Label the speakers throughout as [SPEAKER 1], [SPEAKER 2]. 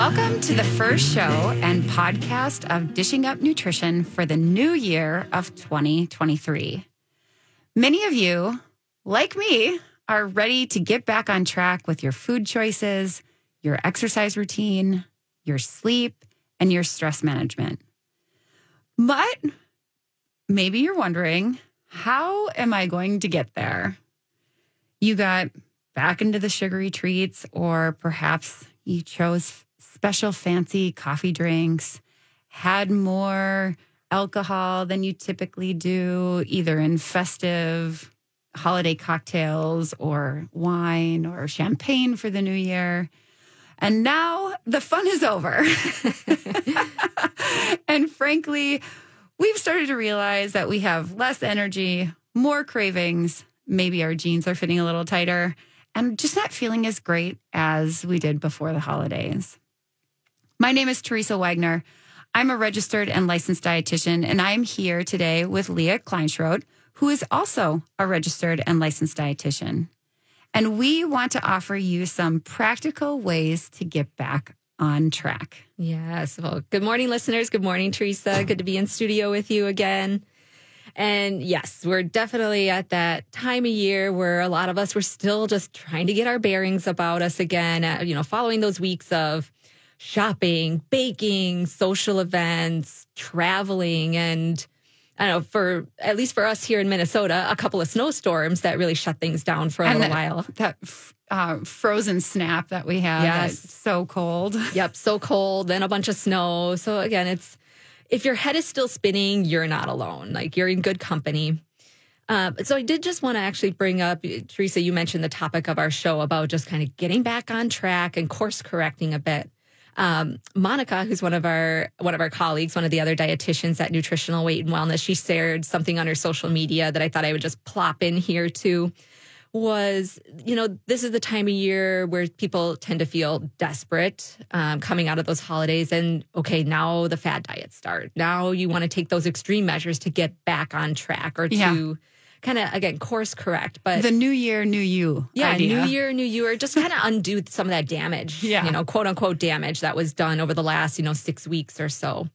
[SPEAKER 1] Welcome to the first show and podcast of Dishing Up Nutrition for the new year of 2023. Many of you, like me, are ready to get back on track with your food choices, your exercise routine, your sleep, and your stress management. But maybe you're wondering, how am I going to get there? You got back into the sugary treats, or perhaps you chose special fancy coffee drinks, had more alcohol than you typically do, either in festive holiday cocktails or wine or champagne for the new year. And now the fun is over. and frankly, we've started to realize that we have less energy, more cravings. Maybe our jeans are fitting a little tighter and just not feeling as great as we did before the holidays. My name is Teresa Wagner. I'm a registered and licensed dietitian, and I'm here today with Leah Kleinschrodt, who is also a registered and licensed dietitian. And we want to offer you some practical ways to get back on track.
[SPEAKER 2] Yes. Well, good morning, listeners. Good morning, Teresa. Good to be in studio with you again. And yes, we're definitely at that time of year where a lot of us were still just trying to get our bearings about us again, uh, you know, following those weeks of shopping, baking, social events, traveling, and I don't know, for at least for us here in Minnesota, a couple of snowstorms that really shut things down for a
[SPEAKER 1] And
[SPEAKER 2] little
[SPEAKER 1] that-
[SPEAKER 2] while.
[SPEAKER 1] That uh, frozen snap that we had.
[SPEAKER 2] Yes.
[SPEAKER 1] so cold.
[SPEAKER 2] Yep, so cold, then a bunch of snow. So again, it's if your head is still spinning, you're not alone. Like you're in good company. Uh, so I did just want to actually bring up, Teresa, you mentioned the topic of our show about just kind of getting back on track and course correcting a bit. Um, Monica, who's one of our one of our colleagues, one of the other dietitians at Nutritional Weight and Wellness, she shared something on her social media that I thought I would just plop in here too. Was you know this is the time of year where people tend to feel desperate um, coming out of those holidays, and okay, now the fad diets start. Now you want to take those extreme measures to get back on track or
[SPEAKER 1] Yeah.
[SPEAKER 2] to kind of again course correct. But
[SPEAKER 1] The new year, new you.
[SPEAKER 2] yeah,
[SPEAKER 1] idea.
[SPEAKER 2] new year, new you, or just kind of undo some of that damage,
[SPEAKER 1] Yeah.
[SPEAKER 2] you know, quote unquote damage that was done over the last, you know, six weeks or so.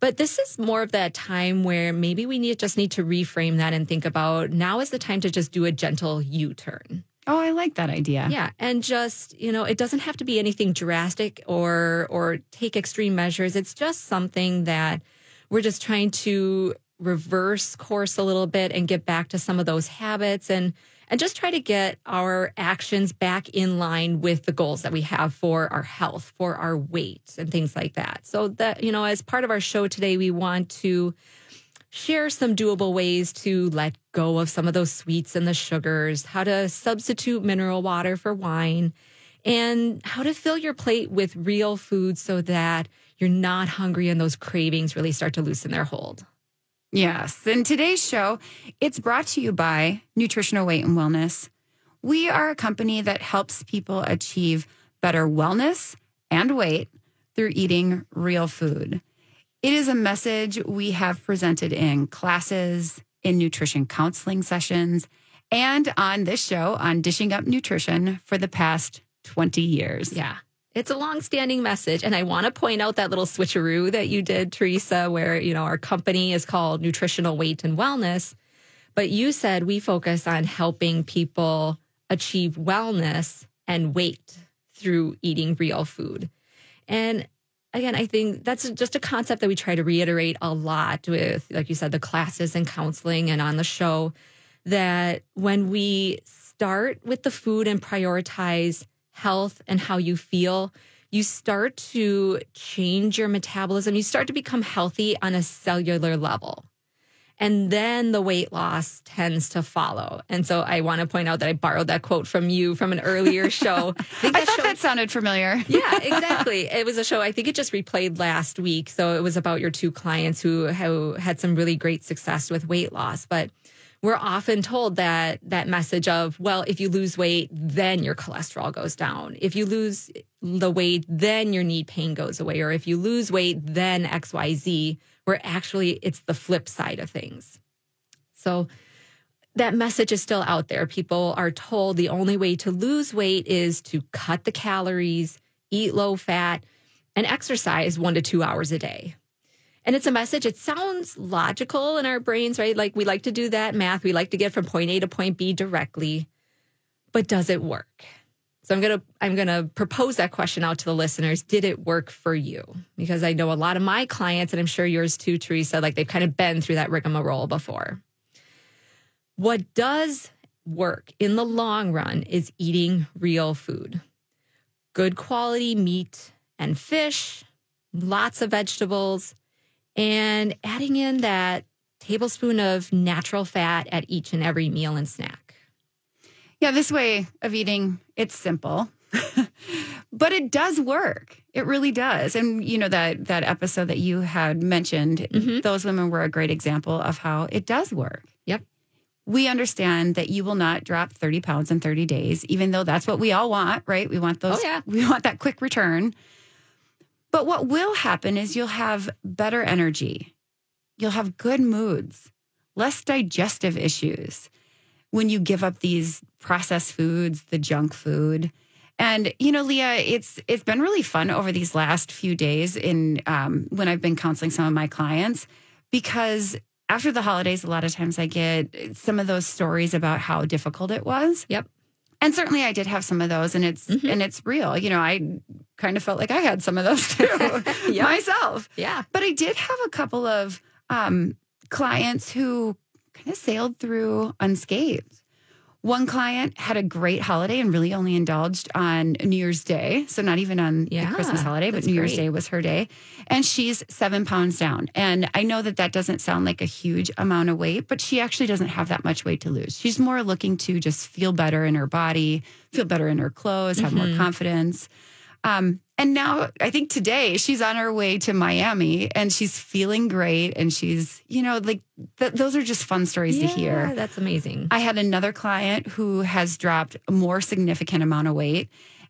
[SPEAKER 2] But this is more of that time where maybe we need just need to reframe that and think about now is the time to just do a gentle U turn.
[SPEAKER 1] Oh, I like that idea.
[SPEAKER 2] Yeah, and just you know, it doesn't have to be anything drastic or or take extreme measures. It's just something that we're just trying to reverse course a little bit and get back to some of those habits and and just try to get our actions back in line with the goals that we have for our health, for our weight and things like that. So that you know, as part of our show today, we want to share some doable ways to let go of some of those sweets and the sugars, how to substitute mineral water for wine, and how to fill your plate with real food so that you're not hungry and those cravings really start to loosen their hold.
[SPEAKER 1] Yes. In today's show, it's brought to you by Nutritional Weight and Wellness. We are a company that helps people achieve better wellness and weight through eating real food. It is a message we have presented in classes, in nutrition counseling sessions, and on this show on Dishing Up Nutrition for the past 20 years.
[SPEAKER 2] Yeah. It's a long-standing message. And I want to point out that little switcheroo that you did, Teresa, where, you know, our company is called Nutritional Weight and Wellness. But you said we focus on helping people achieve wellness and weight through eating real food. And again, I think that's just a concept that we try to reiterate a lot with, like you said, the classes and counseling and on the show that when we start with the food and prioritize health and how you feel, you start to change your metabolism. You start to become healthy on a cellular level. And then the weight loss tends to follow. And so I want to point out that I borrowed that quote from you from an earlier show. I think
[SPEAKER 1] I thought
[SPEAKER 2] show-
[SPEAKER 1] that sounded familiar.
[SPEAKER 2] yeah, exactly. It was a show. I think it just replayed last week. So it was about your two clients who, who had some really great success with weight loss. But we're often told that that message of, well, if you lose weight, then your cholesterol goes down. If you lose the weight, then your knee pain goes away. Or if you lose weight, then XYZ, where actually it's the flip side of things. So that message is still out there. People are told the only way to lose weight is to cut the calories, eat low fat, and exercise one to two hours a day. And it's a message, it sounds logical in our brains, right? Like we like to do that math. We like to get from point A to point B directly. But does it work? So I'm going to I'm going to propose that question out to the listeners. Did it work for you? Because I know a lot of my clients and I'm sure yours too, Teresa, like they've kind of been through that rigmarole before. What does work in the long run is eating real food. Good quality meat and fish, lots of vegetables, and adding in that tablespoon of natural fat at each and every meal and snack.
[SPEAKER 1] Yeah, this way of eating, it's simple. but it does work. It really does. And you know that that episode that you had mentioned, mm-hmm. those women were a great example of how it does work.
[SPEAKER 2] Yep.
[SPEAKER 1] We understand that you will not drop 30 pounds in 30 days, even though that's what we all want, right? We want those
[SPEAKER 2] oh, yeah.
[SPEAKER 1] we want that quick return. But what will happen is you'll have better energy. You'll have good moods, less digestive issues when you give up these processed foods, the junk food. And you know, Leah, it's it's been really fun over these last few days in um, when I've been counseling some of my clients because after the holidays, a lot of times I get some of those stories about how difficult it was.
[SPEAKER 2] Yep
[SPEAKER 1] and certainly I did have some of those and it's mm-hmm. and it's real. You know, I kind of felt like I had some of those too yep. myself.
[SPEAKER 2] Yeah.
[SPEAKER 1] But I did have a couple of um, clients who kind of sailed through unscathed. One client had a great holiday and really only indulged on New Year's Day. So, not even on yeah, the Christmas holiday, but New Year's Day was her day. And she's seven pounds down. And I know that that doesn't sound like a huge amount of weight, but she actually doesn't have that much weight to lose. She's more looking to just feel better in her body, feel better in her clothes, have mm-hmm. more confidence. Um, and now I think today she's on her way to Miami and she's feeling great. And she's, you know, like th- those are just fun stories
[SPEAKER 2] yeah,
[SPEAKER 1] to hear.
[SPEAKER 2] That's amazing.
[SPEAKER 1] I had another client who has dropped a more significant amount of weight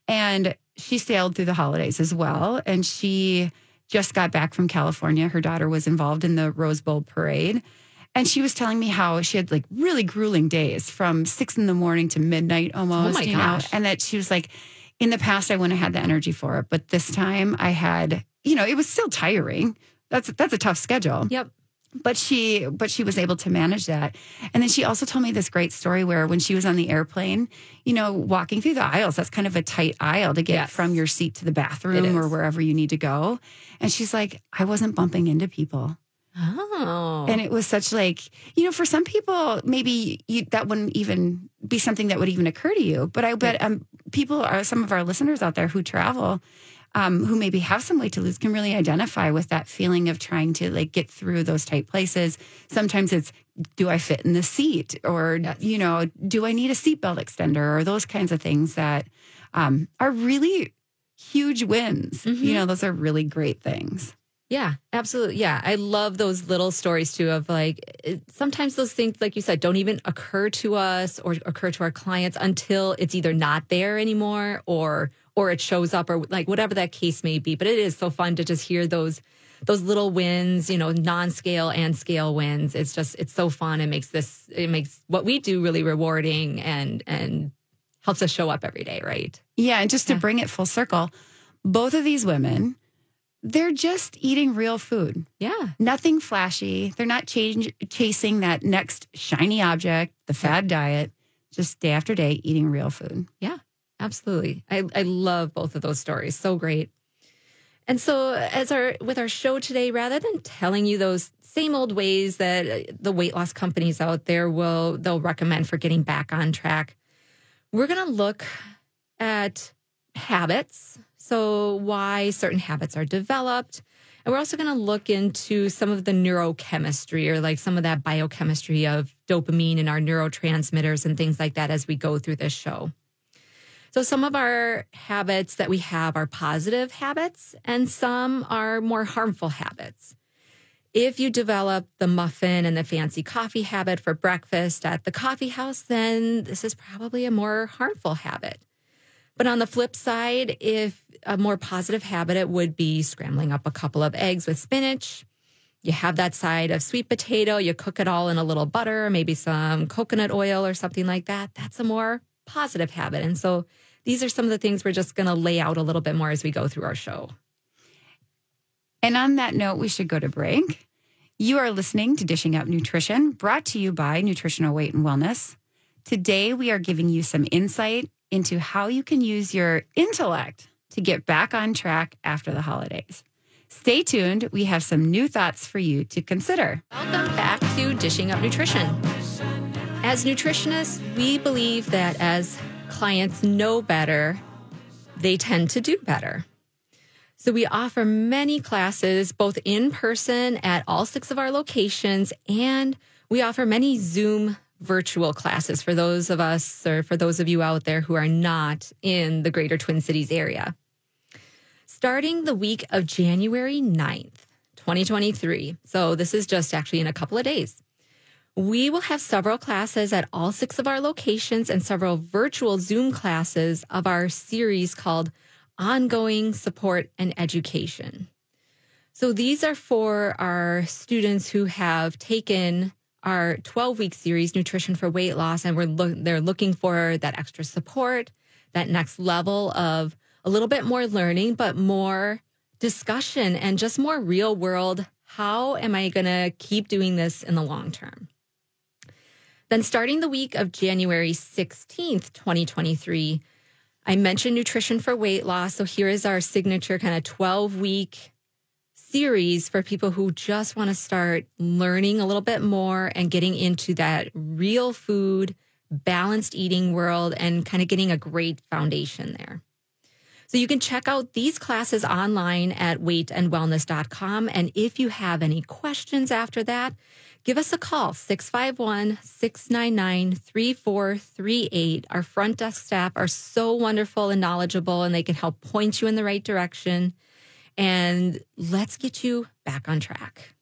[SPEAKER 1] and she sailed through the holidays as well. And she just got back from California. Her daughter was involved in the Rose Bowl parade. And she was telling me how she had like really grueling days from six in the morning to midnight almost,
[SPEAKER 2] oh
[SPEAKER 1] you
[SPEAKER 2] gosh.
[SPEAKER 1] know, and that she was like, in the past I wouldn't have had the energy for it, but this time I had, you know, it was still tiring. That's that's a tough schedule.
[SPEAKER 2] Yep.
[SPEAKER 1] But she but she was able to manage that. And then she also told me this great story where when she was on the airplane, you know, walking through the aisles, that's kind of a tight aisle to get yes. from your seat to the bathroom or wherever you need to go. And she's like, I wasn't bumping into people.
[SPEAKER 2] Oh.
[SPEAKER 1] And it was such like, you know, for some people, maybe you, that wouldn't even be something that would even occur to you. But I bet um, people are, some of our listeners out there who travel, um, who maybe have some weight to lose can really identify with that feeling of trying to like get through those tight places. Sometimes it's, do I fit in the seat? Or, yes. you know, do I need a seatbelt extender? Or those kinds of things that um, are really huge wins. Mm-hmm. You know, those are really great things.
[SPEAKER 2] Yeah, absolutely. Yeah. I love those little stories too of like sometimes those things, like you said, don't even occur to us or occur to our clients until it's either not there anymore or or it shows up or like whatever that case may be. But it is so fun to just hear those those little wins, you know, non-scale and scale wins. It's just it's so fun. It makes this it makes what we do really rewarding and and helps us show up every day, right?
[SPEAKER 1] Yeah, and just to yeah. bring it full circle, both of these women they're just eating real food.
[SPEAKER 2] Yeah.
[SPEAKER 1] Nothing flashy. They're not change, chasing that next shiny object, the fad diet, just day after day eating real food.
[SPEAKER 2] Yeah, absolutely. I, I love both of those stories. So great. And so as our with our show today, rather than telling you those same old ways that uh, the weight loss companies out there will they'll recommend for getting back on track, we're gonna look at habits so why certain habits are developed. And we're also going to look into some of the neurochemistry or like some of that biochemistry of dopamine and our neurotransmitters and things like that as we go through this show. So some of our habits that we have are positive habits and some are more harmful habits. If you develop the muffin and the fancy coffee habit for breakfast at the coffee house, then this is probably a more harmful habit. But on the flip side, if a more positive habit, it would be scrambling up a couple of eggs with spinach. You have that side of sweet potato, you cook it all in a little butter, maybe some coconut oil or something like that. That's a more positive habit. And so these are some of the things we're just going to lay out a little bit more as we go through our show.
[SPEAKER 1] And on that note, we should go to break. You are listening to Dishing Up Nutrition, brought to you by Nutritional Weight and Wellness. Today, we are giving you some insight into how you can use your intellect to get back on track after the holidays. Stay tuned. We have some new thoughts for you to consider.
[SPEAKER 2] Welcome back to Dishing Up Nutrition. As nutritionists, we believe that as clients know better, they tend to do better. So we offer many classes, both in person at all six of our locations, and we offer many Zoom virtual classes for those of us or for those of you out there who are not in the greater Twin Cities area starting the week of January 9th, 2023. So this is just actually in a couple of days. We will have several classes at all six of our locations and several virtual Zoom classes of our series called Ongoing Support and Education. So these are for our students who have taken our 12 week series, Nutrition for Weight Loss, and we're lo- they're looking for that extra support, that next level of a little bit more learning, but more discussion and just more real world. How am I going to keep doing this in the long term? Then, starting the week of January 16th, 2023, I mentioned nutrition for weight loss. So, here is our signature kind of 12 week series for people who just want to start learning a little bit more and getting into that real food, balanced eating world and kind of getting a great foundation there. So you can check out these classes online at weightandwellness.com. And if you have any questions after that, give us a call 651 699 3438. Our front desk staff are so wonderful and knowledgeable, and they can help point you in the right direction. And let's get you back on track.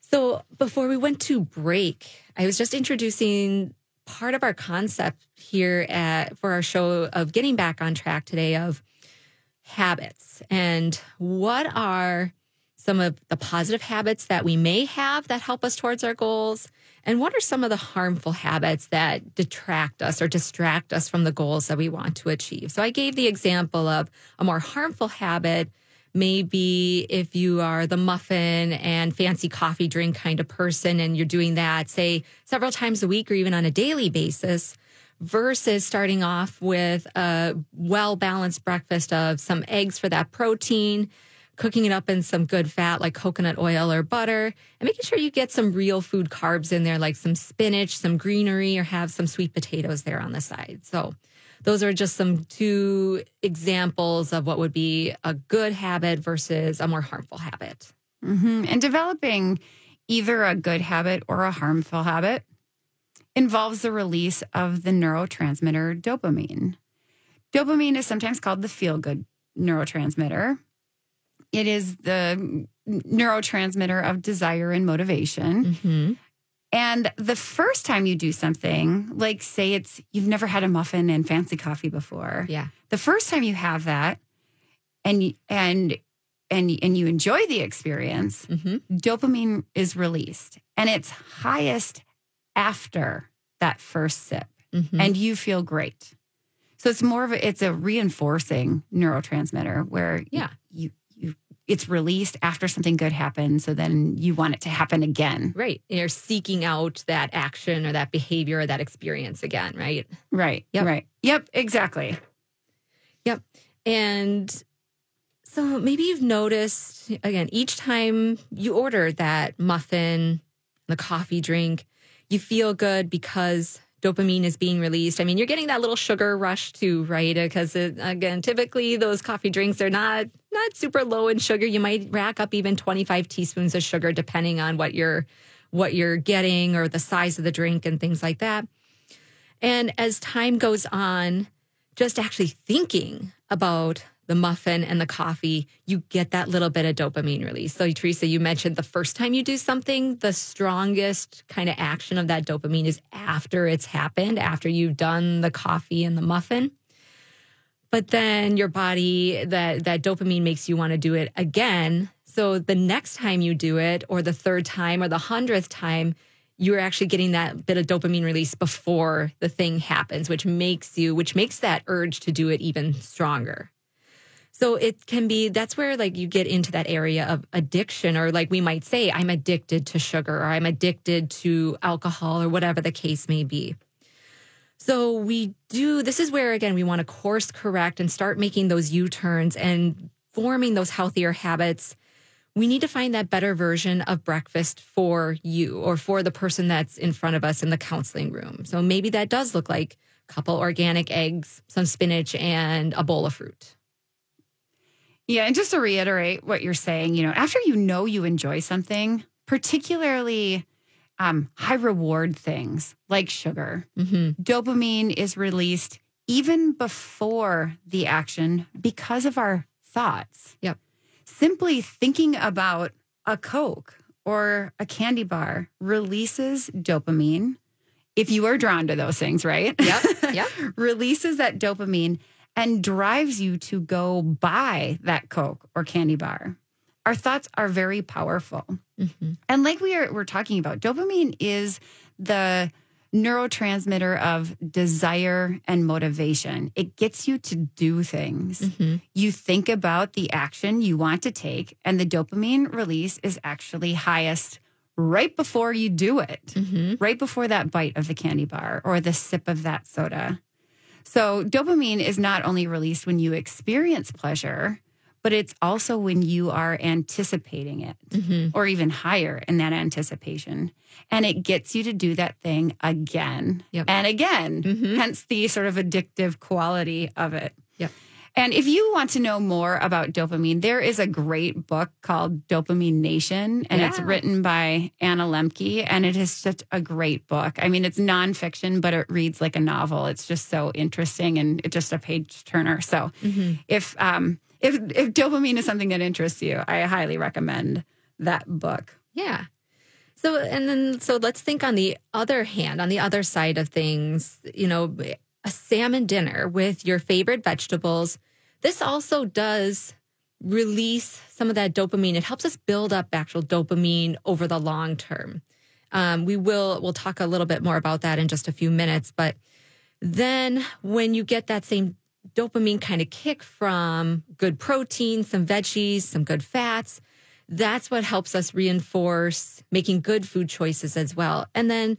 [SPEAKER 2] So, before we went to break, I was just introducing part of our concept here at, for our show of getting back on track today of habits and what are some of the positive habits that we may have that help us towards our goals and what are some of the harmful habits that detract us or distract us from the goals that we want to achieve? So i gave the example of a more harmful habit maybe if you are the muffin and fancy coffee drink kind of person and you're doing that, say, several times a week or even on a daily basis, versus starting off with a well balanced breakfast of some eggs for that protein, cooking it up in some good fat like coconut oil or butter, and making sure you get some real food carbs in there, like some spinach, some greenery, or have some sweet potatoes there on the side. So, those are just some two examples of what would be a good habit versus a more harmful habit.
[SPEAKER 1] Mm-hmm. And developing either a good habit or a harmful habit involves the release of the neurotransmitter dopamine. Dopamine is sometimes called the feel good neurotransmitter. It is the neurotransmitter of desire and motivation. Mm-hmm. And the first time you do something, like say it's you've never had a muffin and fancy coffee before.
[SPEAKER 2] Yeah.
[SPEAKER 1] The first time you have that and and and and you enjoy the experience, mm-hmm. dopamine is released and it's highest after that first sip mm-hmm. and you feel great. So it's more of a it's a reinforcing neurotransmitter where
[SPEAKER 2] yeah.
[SPEAKER 1] you it's released after something good happens. So then you want it to happen again.
[SPEAKER 2] Right. You're seeking out that action or that behavior or that experience again, right?
[SPEAKER 1] Right. Yep. Right. Yep. Exactly.
[SPEAKER 2] Yep. And so maybe you've noticed again, each time you order that muffin, the coffee drink, you feel good because dopamine is being released. I mean, you're getting that little sugar rush too, right? Uh, because uh, again, typically those coffee drinks are not not super low in sugar. You might rack up even 25 teaspoons of sugar depending on what you're what you're getting or the size of the drink and things like that. And as time goes on, just actually thinking about the muffin and the coffee, you get that little bit of dopamine release. So, Teresa, you mentioned the first time you do something, the strongest kind of action of that dopamine is after it's happened, after you've done the coffee and the muffin. But then your body, that, that dopamine makes you want to do it again. So, the next time you do it, or the third time, or the hundredth time, you're actually getting that bit of dopamine release before the thing happens, which makes you, which makes that urge to do it even stronger. So it can be that's where like you get into that area of addiction, or like we might say, I'm addicted to sugar, or I'm addicted to alcohol, or whatever the case may be. So we do, this is where again, we want to course correct and start making those U turns and forming those healthier habits. We need to find that better version of breakfast for you or for the person that's in front of us in the counseling room. So maybe that does look like a couple organic eggs, some spinach, and a bowl of fruit.
[SPEAKER 1] Yeah. And just to reiterate what you're saying, you know, after you know you enjoy something, particularly um, high reward things like sugar. Mm-hmm. Dopamine is released even before the action because of our thoughts.
[SPEAKER 2] Yep.
[SPEAKER 1] Simply thinking about a Coke or a candy bar releases dopamine. If you are drawn to those things, right?
[SPEAKER 2] Yep. Yep.
[SPEAKER 1] releases that dopamine and drives you to go buy that Coke or candy bar our thoughts are very powerful. Mm-hmm. And like we are we're talking about, dopamine is the neurotransmitter of desire and motivation. It gets you to do things. Mm-hmm. You think about the action you want to take, and the dopamine release is actually highest right before you do it, mm-hmm. right before that bite of the candy bar or the sip of that soda. So, dopamine is not only released when you experience pleasure, but it's also when you are anticipating it mm-hmm. or even higher in that anticipation. And it gets you to do that thing again yep. and again, mm-hmm. hence the sort of addictive quality of it.
[SPEAKER 2] Yep.
[SPEAKER 1] And if you want to know more about dopamine, there is a great book called Dopamine Nation, and yeah. it's written by Anna Lembke, and it is such a great book. I mean, it's nonfiction, but it reads like a novel. It's just so interesting and it's just a page turner. So, mm-hmm. if um, if if dopamine is something that interests you, I highly recommend that book.
[SPEAKER 2] Yeah. So and then so let's think on the other hand, on the other side of things, you know, a salmon dinner with your favorite vegetables. This also does release some of that dopamine. It helps us build up actual dopamine over the long term. Um, we will we'll talk a little bit more about that in just a few minutes, but then when you get that same dopamine kind of kick from good protein, some veggies, some good fats. That's what helps us reinforce making good food choices as well. And then,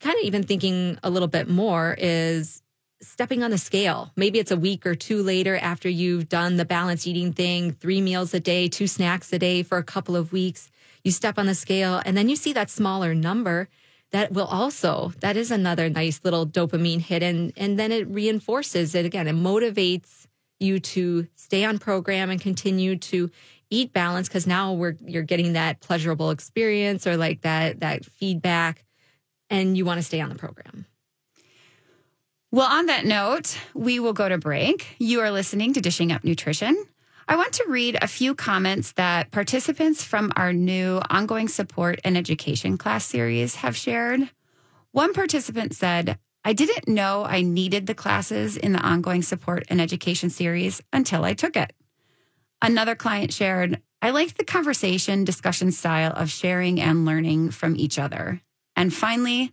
[SPEAKER 2] kind of even thinking a little bit more is stepping on the scale. Maybe it's a week or two later after you've done the balanced eating thing, three meals a day, two snacks a day for a couple of weeks. You step on the scale and then you see that smaller number that will also that is another nice little dopamine hit and and then it reinforces it again it motivates you to stay on program and continue to eat balance because now we're you're getting that pleasurable experience or like that that feedback and you want to stay on the program
[SPEAKER 1] well on that note we will go to break you are listening to dishing up nutrition I want to read a few comments that participants from our new ongoing support and education class series have shared. One participant said, I didn't know I needed the classes in the ongoing support and education series until I took it. Another client shared, I liked the conversation discussion style of sharing and learning from each other. And finally,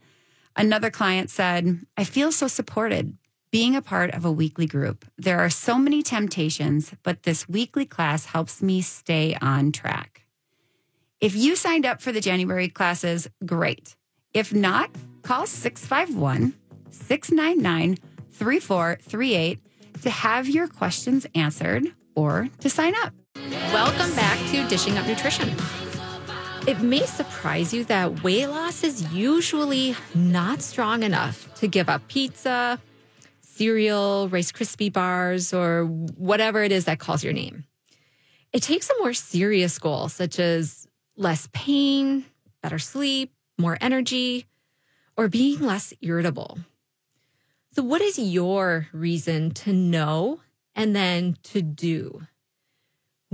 [SPEAKER 1] another client said, I feel so supported being a part of a weekly group. There are so many temptations, but this weekly class helps me stay on track. If you signed up for the January classes, great. If not, call 651 699 3438 to have your questions answered or to sign up.
[SPEAKER 2] Welcome back to Dishing Up Nutrition. It may surprise you that weight loss is usually not strong enough to give up pizza, cereal, Rice Krispie bars, or whatever it is that calls your name. It takes a more serious goal, such as less pain, better sleep, more energy, or being less irritable. So, what is your reason to know and then to do?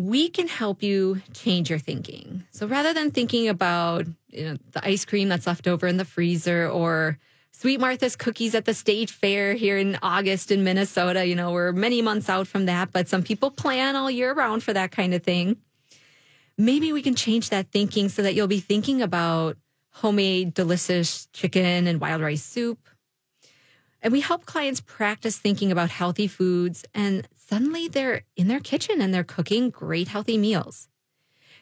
[SPEAKER 2] We can help you change your thinking. So, rather than thinking about you know, the ice cream that's left over in the freezer or Sweet Martha's cookies at the state fair here in August in Minnesota. You know, we're many months out from that, but some people plan all year round for that kind of thing. Maybe we can change that thinking so that you'll be thinking about homemade, delicious chicken and wild rice soup. And we help clients practice thinking about healthy foods and suddenly they're in their kitchen and they're cooking great, healthy meals.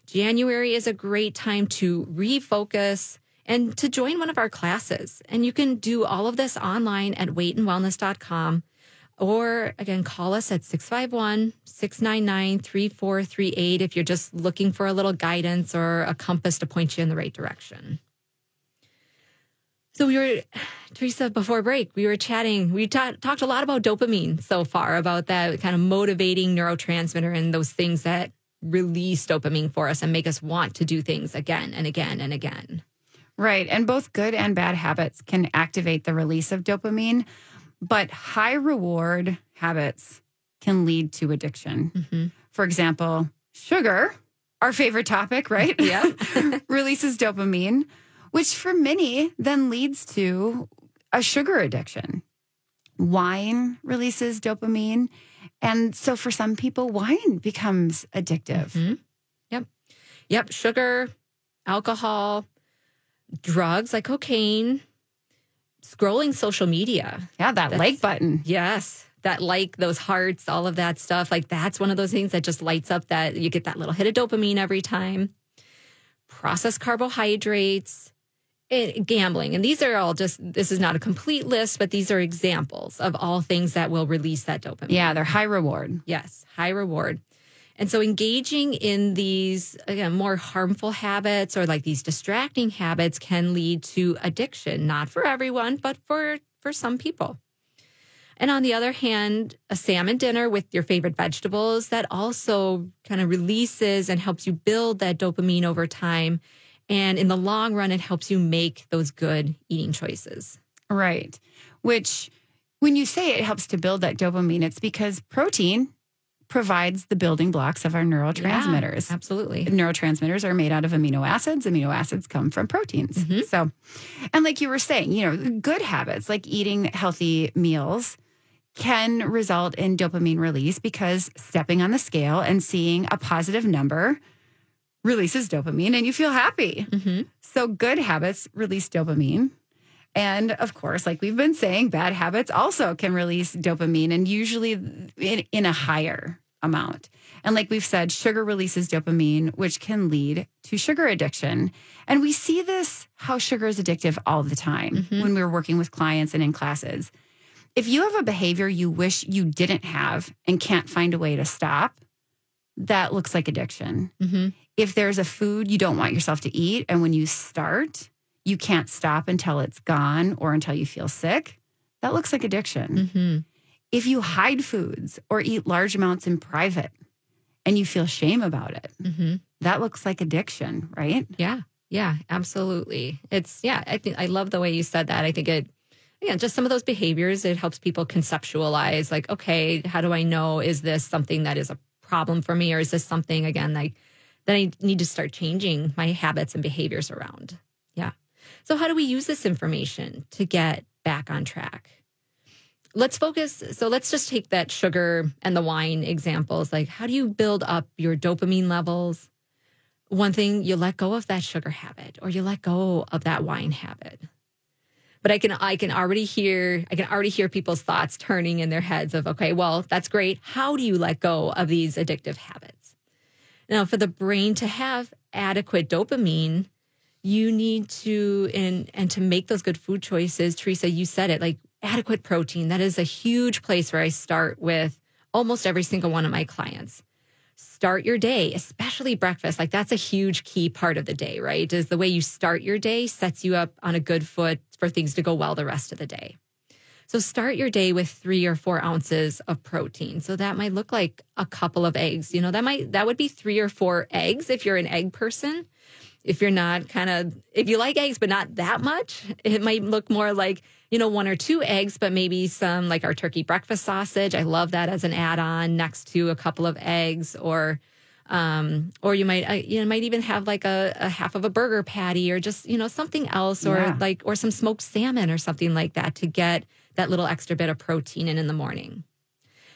[SPEAKER 2] January is a great time to refocus and to join one of our classes. And you can do all of this online at weightandwellness.com or again, call us at 651 699 3438 if you're just looking for a little guidance or a compass to point you in the right direction. So we were, Teresa, before break, we were chatting. We ta- talked a lot about dopamine so far, about that kind of motivating neurotransmitter and those things that release dopamine for us and make us want to do things again and again and again.
[SPEAKER 1] Right. And both good and bad habits can activate the release of dopamine, but high reward habits can lead to addiction. Mm-hmm. For example, sugar, our favorite topic, right?
[SPEAKER 2] Yeah.
[SPEAKER 1] releases dopamine, which for many then leads to a sugar addiction. Wine releases dopamine. And so for some people, wine becomes addictive.
[SPEAKER 2] Mm-hmm. Yep. Yep. Sugar, alcohol, drugs like cocaine, scrolling social media.
[SPEAKER 1] Yeah, that that's, like button.
[SPEAKER 2] Yes. That like, those hearts, all of that stuff. Like that's one of those things that just lights up that you get that little hit of dopamine every time. Processed carbohydrates, gambling. And these are all just, this is not a complete list, but these are examples of all things that will release that dopamine.
[SPEAKER 1] Yeah, they're high reward.
[SPEAKER 2] Yes, high reward. And so engaging in these again more harmful habits or like these distracting habits can lead to addiction, not for everyone, but for for some people. And on the other hand, a salmon dinner with your favorite vegetables that also kind of releases and helps you build that dopamine over time. And in the long run, it helps you make those good eating choices.
[SPEAKER 1] Right. Which, when you say it helps to build that dopamine, it's because protein provides the building blocks of our neurotransmitters.
[SPEAKER 2] Yeah, absolutely.
[SPEAKER 1] Neurotransmitters are made out of amino acids. Amino acids come from proteins. Mm-hmm. So, and like you were saying, you know, good habits like eating healthy meals can result in dopamine release because stepping on the scale and seeing a positive number releases dopamine and you feel happy. Mm-hmm. So, good habits release dopamine. And of course, like we've been saying, bad habits also can release dopamine and usually in, in a higher amount. And like we've said, sugar releases dopamine, which can lead to sugar addiction. And we see this how sugar is addictive all the time mm-hmm. when we're working with clients and in classes. If you have a behavior you wish you didn't have and can't find a way to stop, that looks like addiction. Mm-hmm. If there's a food you don't want yourself to eat, and when you start, you can't stop until it's gone or until you feel sick, that looks like addiction. Mm-hmm. If you hide foods or eat large amounts in private and you feel shame about it, mm-hmm. that looks like addiction, right?
[SPEAKER 2] Yeah. Yeah, absolutely. It's yeah, I think I love the way you said that. I think it yeah, just some of those behaviors, it helps people conceptualize like, okay, how do I know is this something that is a problem for me or is this something again like that I need to start changing my habits and behaviors around? Yeah. So, how do we use this information to get back on track? Let's focus. So, let's just take that sugar and the wine examples. Like, how do you build up your dopamine levels? One thing, you let go of that sugar habit or you let go of that wine habit. But I can I can already hear I can already hear people's thoughts turning in their heads of okay, well, that's great. How do you let go of these addictive habits? Now, for the brain to have adequate dopamine, you need to and and to make those good food choices teresa you said it like adequate protein that is a huge place where i start with almost every single one of my clients. Start your day especially breakfast like that's a huge key part of the day right? Is the way you start your day sets you up on a good foot for things to go well the rest of the day so start your day with three or four ounces of protein. So that might look like a couple of eggs. You know that might that would be three or four eggs if you're an egg person. If you're not kind of if you like eggs but not that much it might look more like you know one or two eggs but maybe some like our turkey breakfast sausage. I love that as an add-on next to a couple of eggs or um, or you might uh, you know might even have like a, a, half of a burger patty or just you know something else or yeah. like or some smoked salmon or something like that to get that little extra bit of protein in in the morning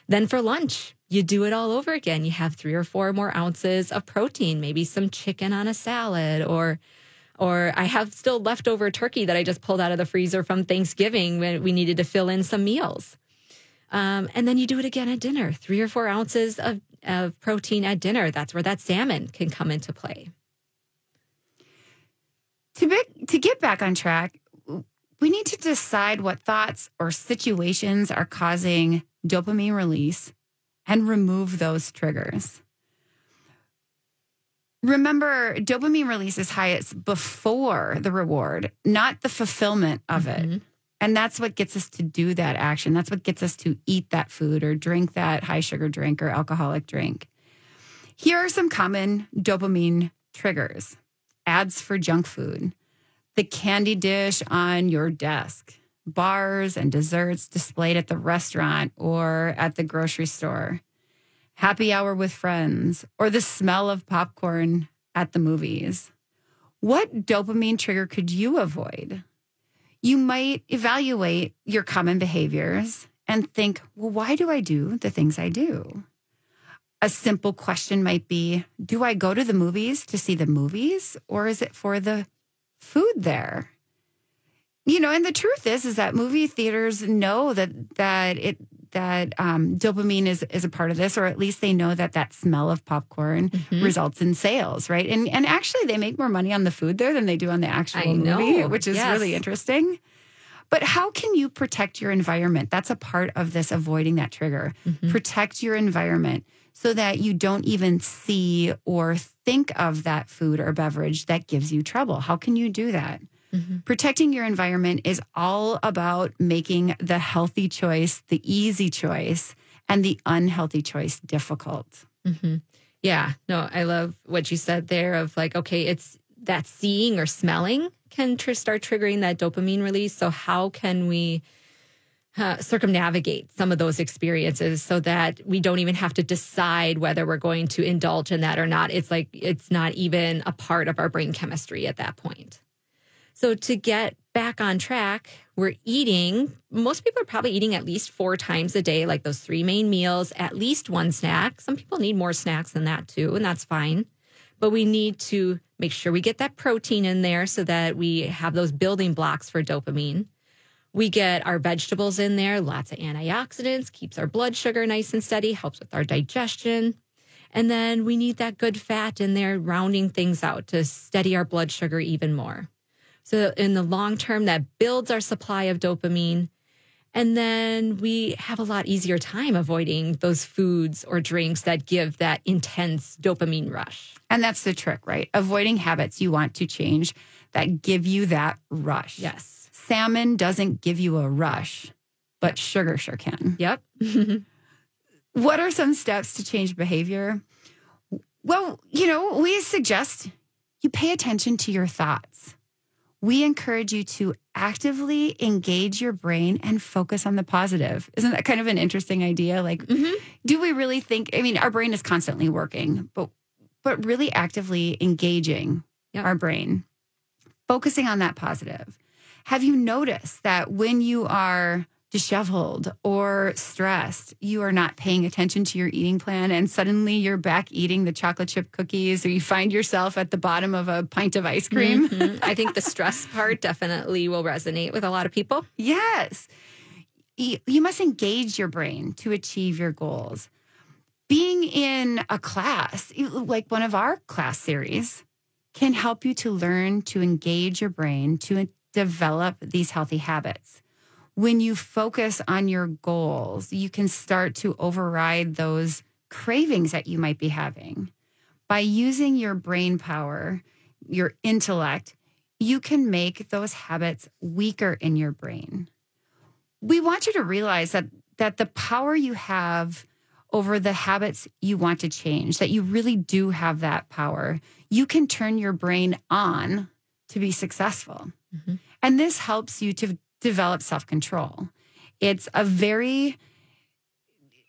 [SPEAKER 2] then for lunch you do it all over again. You have three or four more ounces of protein, maybe some chicken on a salad or or I have still leftover turkey that I just pulled out of the freezer from Thanksgiving when we needed to fill in some meals. Um, and then you do it again at dinner, three or four ounces of, of protein at dinner. That's where that salmon can come into play.
[SPEAKER 1] To, be, to get back on track, we need to decide what thoughts or situations are causing dopamine release and remove those triggers. Remember, dopamine release is highest before the reward, not the fulfillment of mm-hmm. it. And that's what gets us to do that action. That's what gets us to eat that food or drink that high sugar drink or alcoholic drink. Here are some common dopamine triggers ads for junk food, the candy dish on your desk, bars and desserts displayed at the restaurant or at the grocery store, happy hour with friends, or the smell of popcorn at the movies. What dopamine trigger could you avoid? you might evaluate your common behaviors and think, well, why do I do the things I do? A simple question might be Do I go to the movies to see the movies or is it for the food there? You know, and the truth is, is that movie theaters know that that it that um, dopamine is is a part of this, or at least they know that that smell of popcorn mm-hmm. results in sales, right? And and actually, they make more money on the food there than they do on the actual I movie, know. which is yes. really interesting. But how can you protect your environment? That's a part of this avoiding that trigger. Mm-hmm. Protect your environment so that you don't even see or think of that food or beverage that gives you trouble. How can you do that? Mm-hmm. Protecting your environment is all about making the healthy choice the easy choice and the unhealthy choice difficult.
[SPEAKER 2] Mm-hmm. Yeah, no, I love what you said there of like, okay, it's that seeing or smelling can tr- start triggering that dopamine release. So, how can we uh, circumnavigate some of those experiences so that we don't even have to decide whether we're going to indulge in that or not? It's like it's not even a part of our brain chemistry at that point. So to get back on track, we're eating, most people are probably eating at least four times a day, like those three main meals, at least one snack. Some people need more snacks than that too, and that's fine. But we need to make sure we get that protein in there so that we have those building blocks for dopamine. We get our vegetables in there, lots of antioxidants, keeps our blood sugar nice and steady, helps with our digestion. And then we need that good fat in there, rounding things out to steady our blood sugar even more. So in the long term, that builds our supply of dopamine. And then we have a lot easier time avoiding those foods or drinks that give that intense dopamine rush.
[SPEAKER 1] And that's the trick, right? Avoiding habits you want to change that give you that rush.
[SPEAKER 2] Yes.
[SPEAKER 1] Salmon doesn't give you a rush, but sugar sure can.
[SPEAKER 2] Yep.
[SPEAKER 1] what are some steps to change behavior? Well, you know, we suggest you pay attention to your thoughts we encourage you to actively engage your brain and focus on the positive. Isn't that kind of an interesting idea? Like, mm-hmm. do we really think? I mean, our brain is constantly working, but but really actively engaging yep. our brain, focusing on that positive. Have you noticed that when you are disheveled or stressed, you are not paying attention to your eating plan, and suddenly you're back eating the chocolate chip cookies, or you find yourself at the bottom of a pint of ice cream.
[SPEAKER 2] Mm-hmm. I think the stress part definitely will resonate with a lot of people.
[SPEAKER 1] Yes. You must engage your brain to achieve your goals. Being in a class, like one of our class series, can help you to learn to engage your brain to develop these healthy habits when you focus on your goals, you can start to override those cravings that you might be having. By using your brain power, your intellect, you can make those habits weaker in your brain. We want you to realize that that the power you have over the habits you want to change, that you really do have that power. You can turn your brain on to be successful. Mm-hmm. And this helps you to develop self-control. It's a very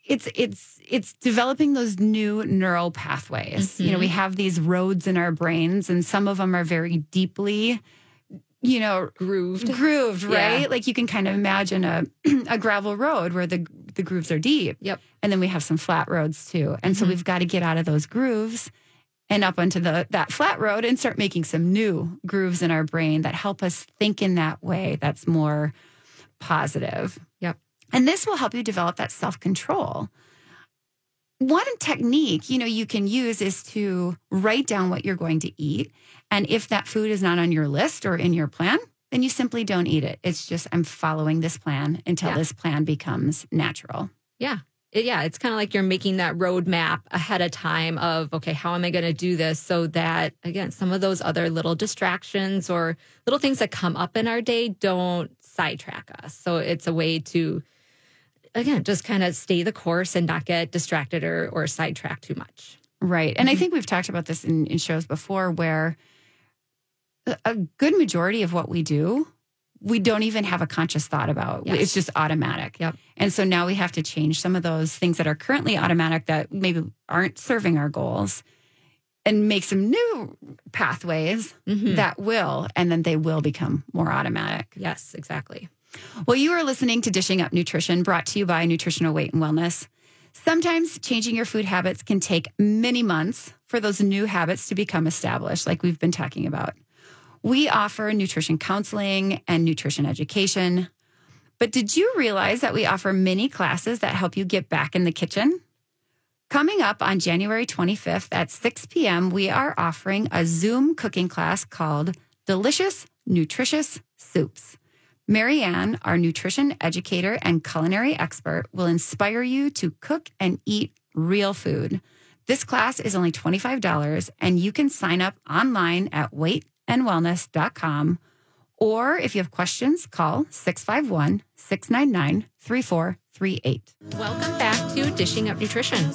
[SPEAKER 1] it's it's it's developing those new neural pathways. Mm-hmm. You know, we mm-hmm. have these roads in our brains and some of them are very deeply you know
[SPEAKER 2] grooved
[SPEAKER 1] grooved right yeah. like you can kind of imagine a a gravel road where the the grooves are deep
[SPEAKER 2] yep
[SPEAKER 1] and then we have some flat roads too and mm-hmm. so we've got to get out of those grooves and up onto the that flat road and start making some new grooves in our brain that help us think in that way that's more positive.
[SPEAKER 2] Yep.
[SPEAKER 1] And this will help you develop that self control. One technique, you know, you can use is to write down what you're going to eat. And if that food is not on your list or in your plan, then you simply don't eat it. It's just, I'm following this plan until
[SPEAKER 2] Yeah.
[SPEAKER 1] this plan becomes natural.
[SPEAKER 2] Yeah. It- yeah. It's kind of like you're making that roadmap ahead of time of, okay, how am I going to do this so that, again, some of those other little distractions or little things that come up in our day don't sidetrack us. So it's a way to, again, just kind of stay the course and not get distracted or, or sidetracked too much.
[SPEAKER 1] Right. And I mm-hmm. think we've talked about this in, in shows before where a- a good majority of what we do, we don't even have a conscious thought about.
[SPEAKER 2] Yes.
[SPEAKER 1] It's just automatic.
[SPEAKER 2] Yep.
[SPEAKER 1] And so now we have to change some of those things that are currently automatic that maybe aren't serving our goals and make some new pathways
[SPEAKER 2] Mhm.
[SPEAKER 1] that will, and then they will become more automatic.
[SPEAKER 2] Yes, exactly.
[SPEAKER 1] Well, you are listening to Dishing Up Nutrition, brought to you by Nutritional Weight and Wellness. Sometimes changing your food habits can take many months for those new habits to become established, like we've been talking about. We offer nutrition counseling and nutrition education. But did you realize that we offer mini classes that help you get back in the kitchen? Coming up on January 25th at 6 p.m., we are offering a Zoom cooking class called Delicious Nutritious Soups. Marianne, our nutrition educator and culinary expert, will inspire you to cook and eat real food. This class is only $25 and you can sign up online at weightandwellness.com or if you have questions, call 651 699 3438.
[SPEAKER 2] Welcome back to Dishing Up Nutrition.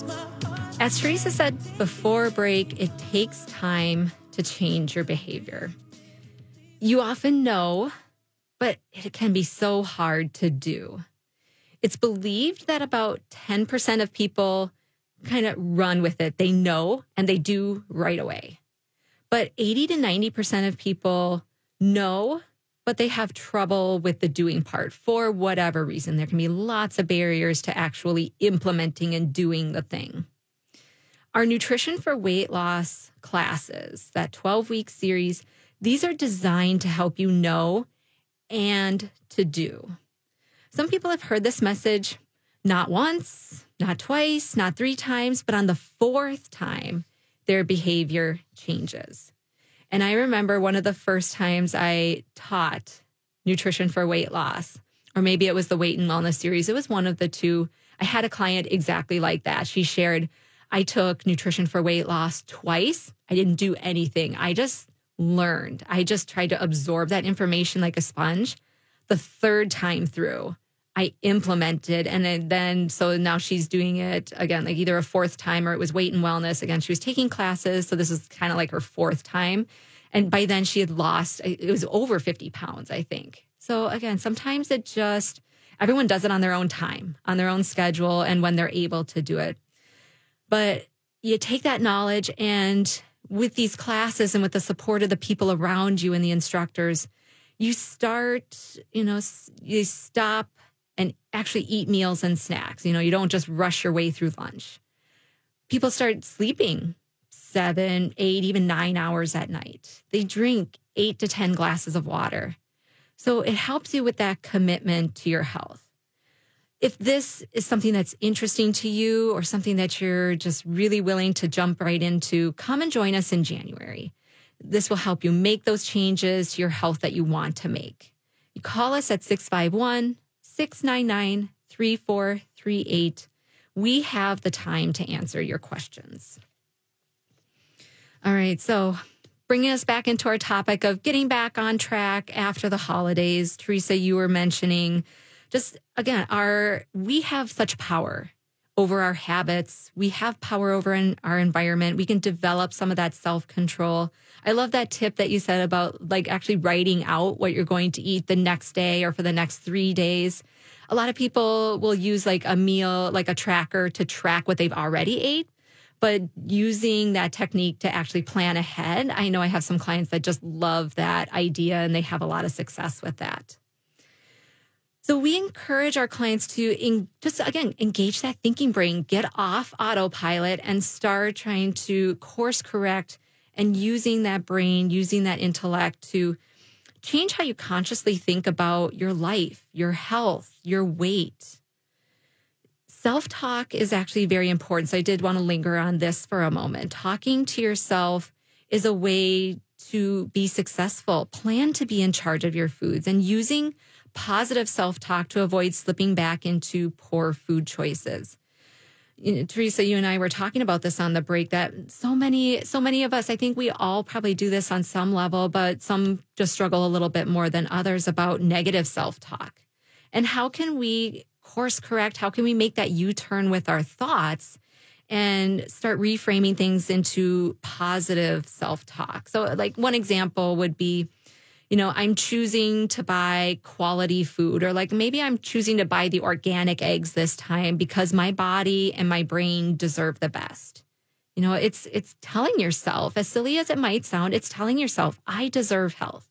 [SPEAKER 2] As Teresa said before break, it takes time to change your behavior. You often know, but it can be so hard to do. It's believed that about 10% of people kind of run with it. They know and they do right away. But 80 to 90% of people know, but they have trouble with the doing part for whatever reason. There can be lots of barriers to actually implementing and doing the thing. Our nutrition for weight loss classes, that 12 week series, these are designed to help you know and to do. Some people have heard this message not once, not twice, not three times, but on the fourth time, their behavior changes. And I remember one of the first times I taught nutrition for weight loss, or maybe it was the weight and wellness series. It was one of the two. I had a client exactly like that. She shared, I took nutrition for weight loss twice. I didn't do anything. I just learned. I just tried to absorb that information like a sponge. The third time through, I implemented. And then, so now she's doing it again, like either a fourth time or it was weight and wellness. Again, she was taking classes. So this is kind of like her fourth time. And by then she had lost, it was over 50 pounds, I think. So again, sometimes it just, everyone does it on their own time, on their own schedule, and when they're able to do it. But you take that knowledge and with these classes and with the support of the people around you and the instructors, you start, you know, you stop and actually eat meals and snacks. You know, you don't just rush your way through lunch. People start sleeping seven, eight, even nine hours at night. They drink eight to 10 glasses of water. So it helps you with that commitment to your health. If this is something that's interesting to you or something that you're just really willing to jump right into, come and join us in January. This will help you make those changes to your health that you want to make. You call us at 651 699 3438. We have the time to answer your questions. All right. So, bringing us back into our topic of getting back on track after the holidays, Teresa, you were mentioning just again, our we have such power over our habits. We have power over in our environment. We can develop some of that self control. I love that tip that you said about like actually writing out what you're going to eat the next day or for the next three days. A lot of people will use like a meal, like a tracker to track what they've already ate. But using that technique to actually plan ahead, I know I have some clients that just love that idea and they have a lot of success with that. So we encourage our clients to in, just again engage that thinking brain, get off autopilot and start trying to course correct and using that brain, using that intellect to change how you consciously think about your life, your health, your weight, Self talk is actually very important. So I did want to linger on this for a moment. Talking to yourself is a way to be successful. Plan to be in charge of your foods and using positive self talk to avoid slipping back into poor food choices. You know, Teresa, you and I were talking about this on the break that so many, so many of us, I think we all probably do this on some level, but some just struggle a little bit more than others about negative self talk. And how can we course correct? How can we make that U turn with our thoughts and start reframing things into positive self talk? So, like one example would be, you know, I'm choosing to buy quality food, or like maybe I'm choosing to buy the organic eggs this time because my body and my brain deserve the best. You know, it's it's telling yourself, as silly as it might sound, it's telling yourself, I deserve health.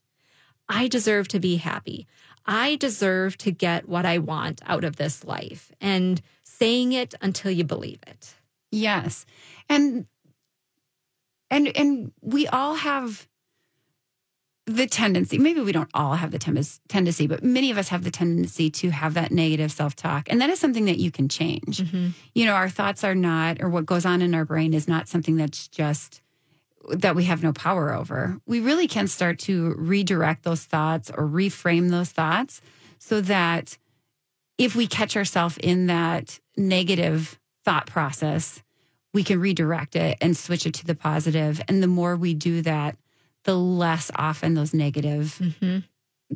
[SPEAKER 2] I deserve to be happy. I deserve to get what I want out of this life and saying it until you believe it.
[SPEAKER 1] Yes. And and and we all have the tendency, maybe we don't all have the tendency, but many of us have the tendency to have that negative self talk. And that is something that you can change. Mm-hmm. You know, our thoughts are not, or what goes on in our brain is not something that's just that we have no power over. We really can start to redirect those thoughts or reframe those thoughts so that if we catch ourselves in that negative thought process, we can redirect it and switch it to the positive. And the more we do that, the less often those negative mm-hmm.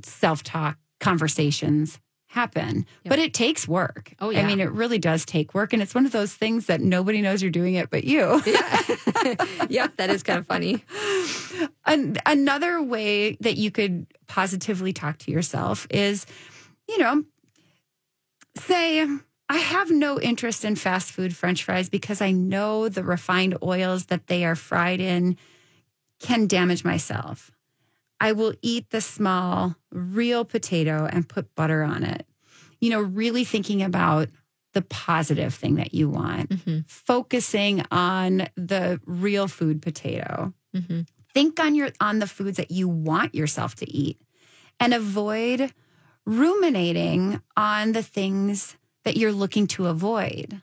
[SPEAKER 1] self talk conversations happen. Yep. But it takes work. Oh, yeah. I mean, it really does take work. And it's one of those things that nobody knows you're doing it but you.
[SPEAKER 2] yeah. yep. That is kind of funny.
[SPEAKER 1] An- another way that you could positively talk to yourself is, you know, say, I have no interest in fast food french fries because I know the refined oils that they are fried in can damage myself. I will eat the small, real potato and put butter on it. You know, really thinking about the positive thing that you want, mm-hmm. focusing on the real food potato. Mm-hmm. Think on your on the foods that you want yourself to eat and avoid ruminating on the things that you're looking to avoid.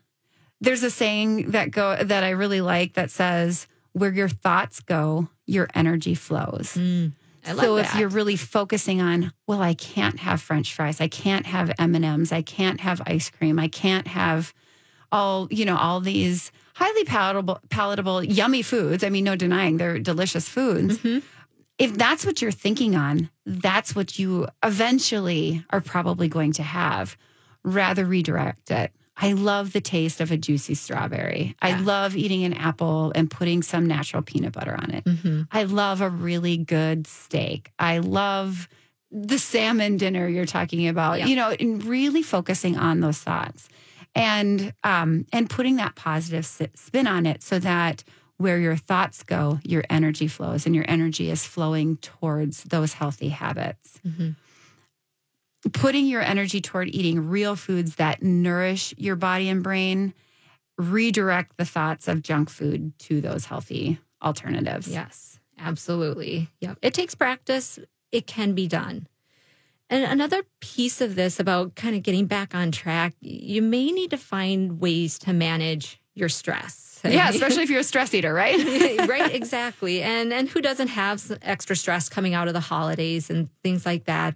[SPEAKER 1] There's a saying that go that I really like that says where your thoughts go, your energy flows. Mm so if you're really focusing on, well, I can't have French fries, I can't have M and M's, I can't have ice cream, I can't have all you know all these highly palatable, palatable, yummy foods. I mean, no denying they're delicious foods. Mm-hmm. If that's what you're thinking on, that's what you eventually are probably going to have. Rather redirect it I love the taste of a juicy strawberry. Yeah. I love eating an apple and putting some natural peanut butter on it. Mm-hmm. I love a really good steak. I love the salmon dinner you're talking about, yeah. you know, and really focusing on those thoughts and um, and putting that positive spin on it so that where your thoughts go, your energy flows and your energy is flowing towards those healthy habits. Mm-hmm putting your energy toward eating real foods that nourish your body and brain redirect the thoughts of junk food to those healthy alternatives.
[SPEAKER 2] Yes, absolutely. Yep. It takes practice. It can be done. And another piece of this about kind of getting back on track, you may need to find ways to manage your stress.
[SPEAKER 1] Yeah, especially if you're a stress eater, right?
[SPEAKER 2] right, exactly. And and who doesn't have extra stress coming out of the holidays and things like that?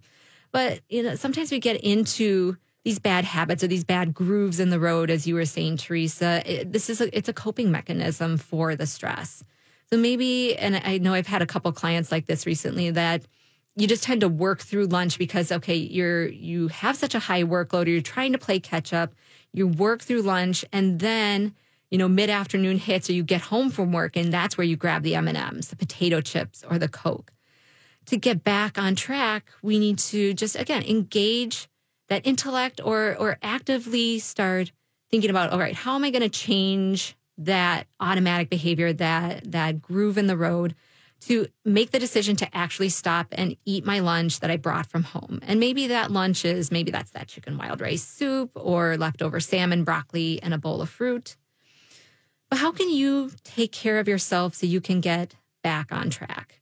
[SPEAKER 2] But you know, sometimes we get into these bad habits or these bad grooves in the road, as you were saying, Teresa. It, this is a, it's a coping mechanism for the stress. So maybe, and I know I've had a couple clients like this recently that you just tend to work through lunch because okay, you're you have such a high workload, or you're trying to play catch up. You work through lunch, and then you know mid afternoon hits, or you get home from work, and that's where you grab the M and M's, the potato chips, or the Coke to get back on track, we need to just again engage that intellect or or actively start thinking about all right, how am I going to change that automatic behavior, that that groove in the road to make the decision to actually stop and eat my lunch that I brought from home. And maybe that lunch is maybe that's that chicken wild rice soup or leftover salmon, broccoli, and a bowl of fruit. But how can you take care of yourself so you can get back on track?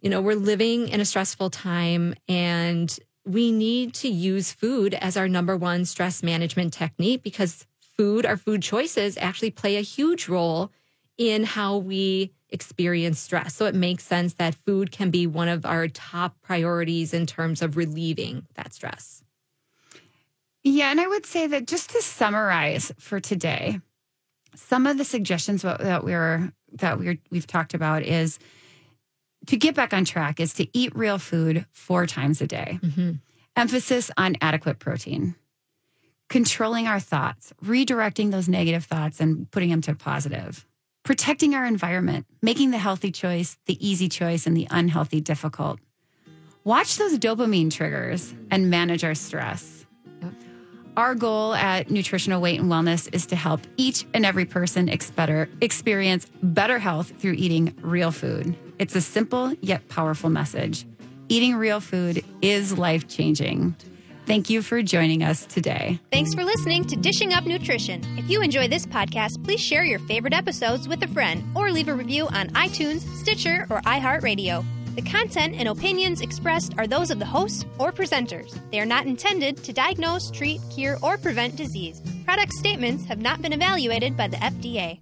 [SPEAKER 2] You know, we're living in a stressful time and we need to use food as our number one stress management technique because food, our food choices actually play a huge role in how we experience stress. So it makes sense that food can be one of our top priorities in terms of relieving that stress.
[SPEAKER 1] Yeah, and I would say that just to summarize for today, some of the suggestions that we're that we're we've talked about is to get back on track is to eat real food four times a day. Mm-hmm. Emphasis on adequate protein. Controlling our thoughts, redirecting those negative thoughts and putting them to positive. Protecting our environment, making the healthy choice the easy choice and the unhealthy difficult. Watch those dopamine triggers and manage our stress our goal at Nutritional Weight and Wellness is to help each and every person experience better health through eating real food. It's a simple yet powerful message. Eating real food is life changing. Thank you for joining us today.
[SPEAKER 3] Thanks for listening to Dishing Up Nutrition. If you enjoy this podcast, please share your favorite episodes with a friend or leave a review on iTunes, Stitcher, or iHeartRadio. The content and opinions expressed are those of the hosts or presenters. They are not intended to diagnose, treat, cure, or prevent disease. Product statements have not been evaluated by the FDA.